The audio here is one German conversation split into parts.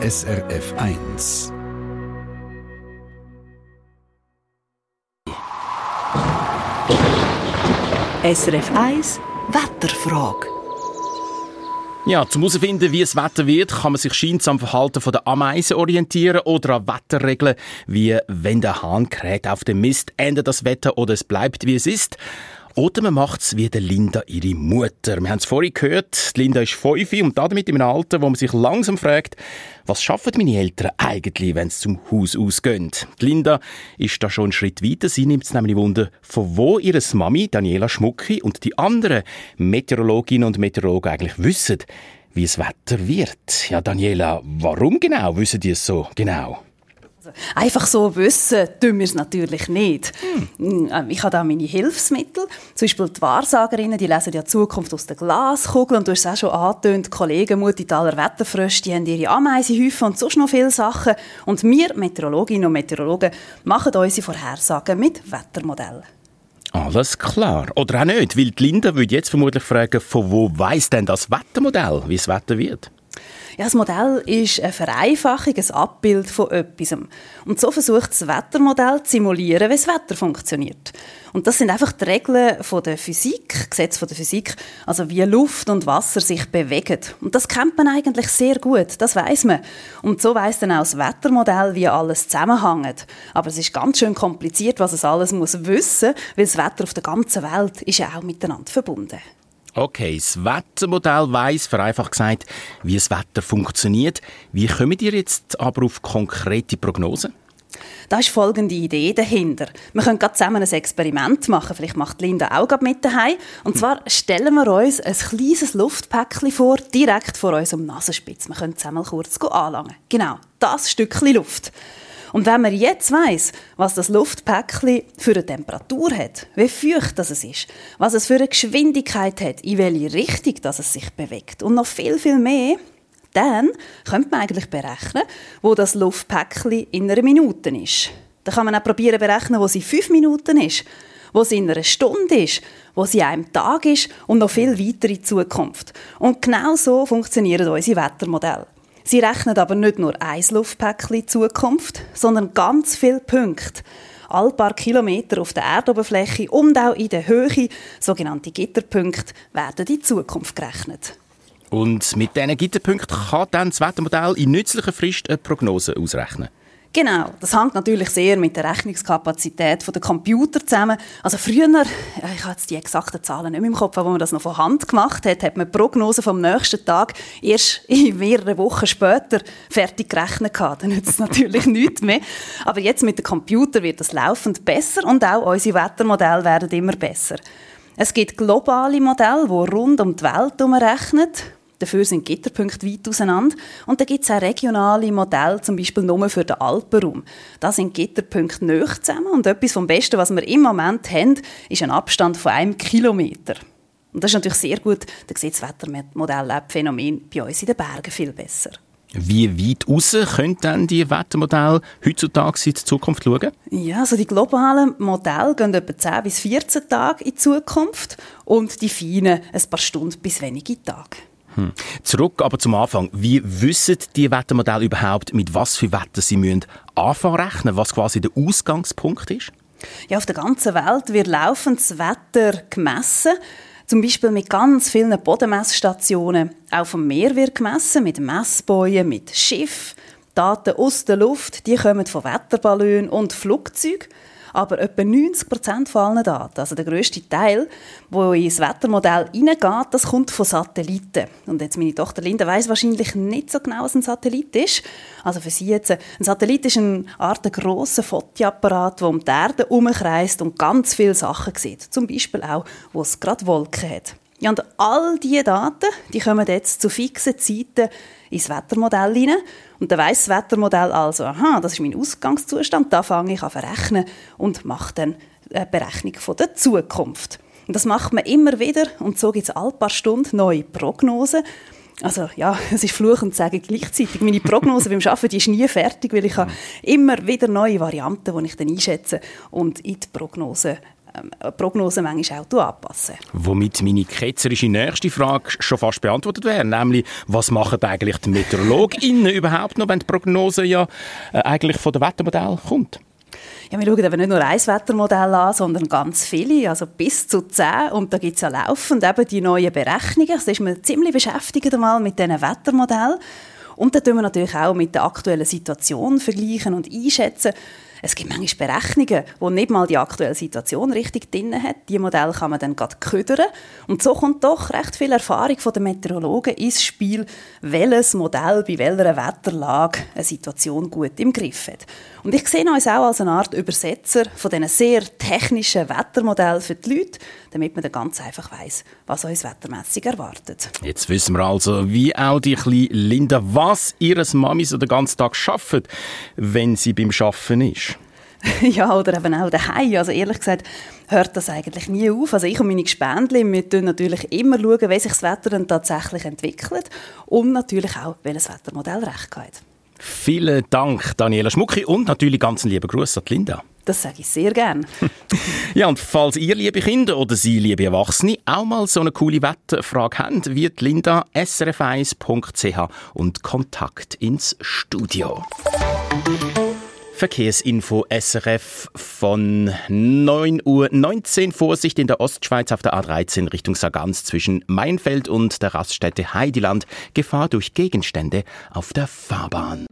SRF 1. SRF 1 Wetterfrage. Ja, zum herausfinden, wie das Wetter wird, kann man sich scheint am Verhalten der Ameisen orientieren oder an Wetterregeln, wie wenn der Hahn kräht auf dem Mist, ändert das Wetter oder es bleibt, wie es ist. Oder man macht es wie der Linda, ihre Mutter. Wir haben es vorhin gehört, die Linda ist fünf und damit in einem Alter, wo man sich langsam fragt, was schaffen meine Eltern eigentlich, wenn sie zum Haus ausgehen? Die Linda ist da schon einen Schritt weiter. Sie nimmt es nämlich Wunder, von wo ihre Mami, Daniela Schmucki, und die anderen Meteorologinnen und Meteorologen eigentlich wissen, wie es Wetter wird. Ja, Daniela, warum genau wissen die es so genau? Einfach so wissen tun wir es natürlich nicht. Hm. Ich habe da meine Hilfsmittel. Zum Beispiel die Wahrsagerinnen, die lesen ja die Zukunft aus der Glaskugel. Und du hast es auch schon angetönt, die Kollegen Mutitaler Wetterfrösche, die haben ihre Ameisenhäufen und sonst noch viele Sachen. Und wir, Meteorologinnen und Meteorologen, machen unsere Vorhersagen mit Wettermodellen. Alles klar. Oder auch nicht, weil die Linda würde jetzt vermutlich fragen, von wo weiss denn das Wettermodell, wie das Wetter wird? Ja, das Modell ist eine Vereinfachung, ein Abbild von etwas. Und so versucht das Wettermodell zu simulieren, wie das Wetter funktioniert. Und das sind einfach die Regeln von der Physik, Gesetze von der Physik, also wie Luft und Wasser sich bewegen. Und das kennt man eigentlich sehr gut, das weiß man. Und so weiß dann auch das Wettermodell, wie alles zusammenhängt. Aber es ist ganz schön kompliziert, was es alles muss wissen, weil das Wetter auf der ganzen Welt ist ja auch miteinander verbunden. Okay, das Wettermodell weiss, vereinfacht gesagt, wie das Wetter funktioniert. Wie kommen ihr jetzt aber auf konkrete Prognosen? Da ist folgende Idee dahinter. Wir können gerade zusammen ein Experiment machen. Vielleicht macht Linda auch gerade mit daheim. Und zwar stellen wir uns ein kleines Luftpäckchen vor, direkt vor unserem Nasenspitz. Wir können zusammen kurz anlangen. Genau, das Stückchen Luft. Und wenn man jetzt weiß, was das Luftpäckchen für eine Temperatur hat, wie feucht das es ist, was es für eine Geschwindigkeit hat, in welche Richtung das es sich bewegt und noch viel, viel mehr, dann könnte man eigentlich berechnen, wo das Luftpäckchen in einer Minute ist. Dann kann man auch probieren berechnen, wo sie fünf Minuten ist, wo sie in einer Stunde ist, wo sie einem Tag ist und noch viel weiter in Zukunft. Und genau so funktionieren unsere Wettermodelle. Sie rechnen aber nicht nur ein Luftpäckchen Zukunft, sondern ganz viele Punkte. All paar Kilometer auf der Erdoberfläche und auch in der Höhe, sogenannte Gitterpunkte, werden in Zukunft gerechnet. Und mit diesen Gitterpunkten kann dann das Wettermodell in nützlicher Frist eine Prognose ausrechnen. Genau, das hängt natürlich sehr mit der Rechnungskapazität der Computer zusammen. Also früher, ich habe jetzt die exakten Zahlen nicht mehr im Kopf, aber wo man das noch von Hand gemacht hat, hat man Prognosen vom nächsten Tag erst in mehreren Wochen später fertig gerechnet gehabt. Dann nützt es natürlich nichts mehr. Aber jetzt mit dem Computer wird das laufend besser und auch unsere Wettermodelle werden immer besser. Es gibt globale Modelle, die rund um die Welt rechnen. Dafür sind Gitterpunkte weit auseinander. Und dann gibt es auch regionale Modelle, zum Beispiel nur für den Alpenraum. Da sind Gitterpunkte näher zusammen. Und etwas vom Besten, was wir im Moment haben, ist ein Abstand von einem Kilometer. Und das ist natürlich sehr gut. Da sieht das Wettermodell Phänomen bei uns in den Bergen viel besser. Wie weit raus können denn die Wettermodelle heutzutage in die Zukunft schauen? Ja, also die globalen Modelle gehen etwa 10 bis 14 Tage in die Zukunft und die feinen ein paar Stunden bis wenige Tage. Hm. Zurück aber zum Anfang. Wie wissen die Wettermodelle überhaupt, mit was für Wetter sie müssen anfangen rechnen, was quasi der Ausgangspunkt ist? Ja, auf der ganzen Welt wird das Wetter gemessen. Zum Beispiel mit ganz vielen Bodenmessstationen. Auch vom Meer wird gemessen, mit Messbojen, mit Schiff. Daten aus der Luft, die kommen von Wetterballon und Flugzeugen aber etwa 90 Prozent von allen Daten, also der grösste Teil, wo ins Wettermodell hineingeht, das kommt von Satelliten. Und jetzt meine Tochter Linda weiß wahrscheinlich nicht so genau, was ein Satellit ist. Also für sie jetzt, ein Satellit ist eine Art grosser Fotoapparat, der um die Erde herumkreist und ganz viele Sachen sieht. Zum Beispiel auch, wo es gerade Wolken hat. Ja, und all diese Daten, die kommen jetzt zu fixen Zeiten ins Wettermodell hinein. Und dann weiss das Wettermodell also, aha, das ist mein Ausgangszustand, da fange ich an verrechnen und mache dann eine Berechnung von der Zukunft. Und das macht man immer wieder und so gibt es alle paar Stunden neue Prognosen. Also ja, es ist fluchend zu sagen gleichzeitig. Meine Prognose beim Arbeiten die ist nie fertig, weil ich habe immer wieder neue Varianten, die ich dann einschätze und in die Prognose Prognosen manchmal auch anpassen. Womit meine ketzerische nächste Frage schon fast beantwortet wäre, nämlich, was machen eigentlich die MeteorologInnen überhaupt noch, wenn die Prognose ja äh, eigentlich von dem Wettermodell kommt? Ja, wir schauen aber nicht nur ein Wettermodell an, sondern ganz viele, also bis zu zehn. Und da gibt es ja laufend eben die neuen Berechnungen. Also ist man ziemlich beschäftigt einmal mit diesen Wettermodellen. Und dann tun wir natürlich auch mit der aktuellen Situation vergleichen und einschätzen, es gibt manchmal Berechnungen, wo nicht mal die aktuelle Situation richtig drin hat. Die Modelle kann man dann gerade ködern. Und so kommt doch recht viel Erfahrung von den Meteorologen ins Spiel, welches Modell bei welcher Wetterlage eine Situation gut im Griff hat. Und ich sehe uns auch als eine Art Übersetzer von diesen sehr technischen Wettermodellen für die Leute, damit man dann ganz einfach weiß, was uns wettermässig erwartet. Jetzt wissen wir also, wie auch die kleine Linda, was ihres Mami so den ganzen Tag schafft, wenn sie beim Schaffen ist. ja, oder eben auch daheim. Also ehrlich gesagt, hört das eigentlich nie auf. Also ich und meine Gespendli, wir schauen natürlich immer, schauen, wie sich das Wetter dann tatsächlich entwickelt und natürlich auch, welches Wettermodell recht hat. Vielen Dank, Daniela Schmucki, und natürlich ganz einen lieben Gruß an Linda. Das sage ich sehr gern. ja, und falls ihr, liebe Kinder oder Sie, liebe Erwachsene, auch mal so eine coole Wetterfrage habt, wird Linda srf1.ch und Kontakt ins Studio. Verkehrsinfo SRF von 9.19 Uhr. Vorsicht in der Ostschweiz auf der A13 Richtung Sargans zwischen Mainfeld und der Raststätte Heidiland. Gefahr durch Gegenstände auf der Fahrbahn.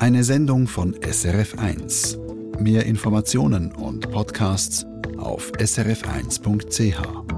Eine Sendung von SRF1. Mehr Informationen und Podcasts auf srf1.ch.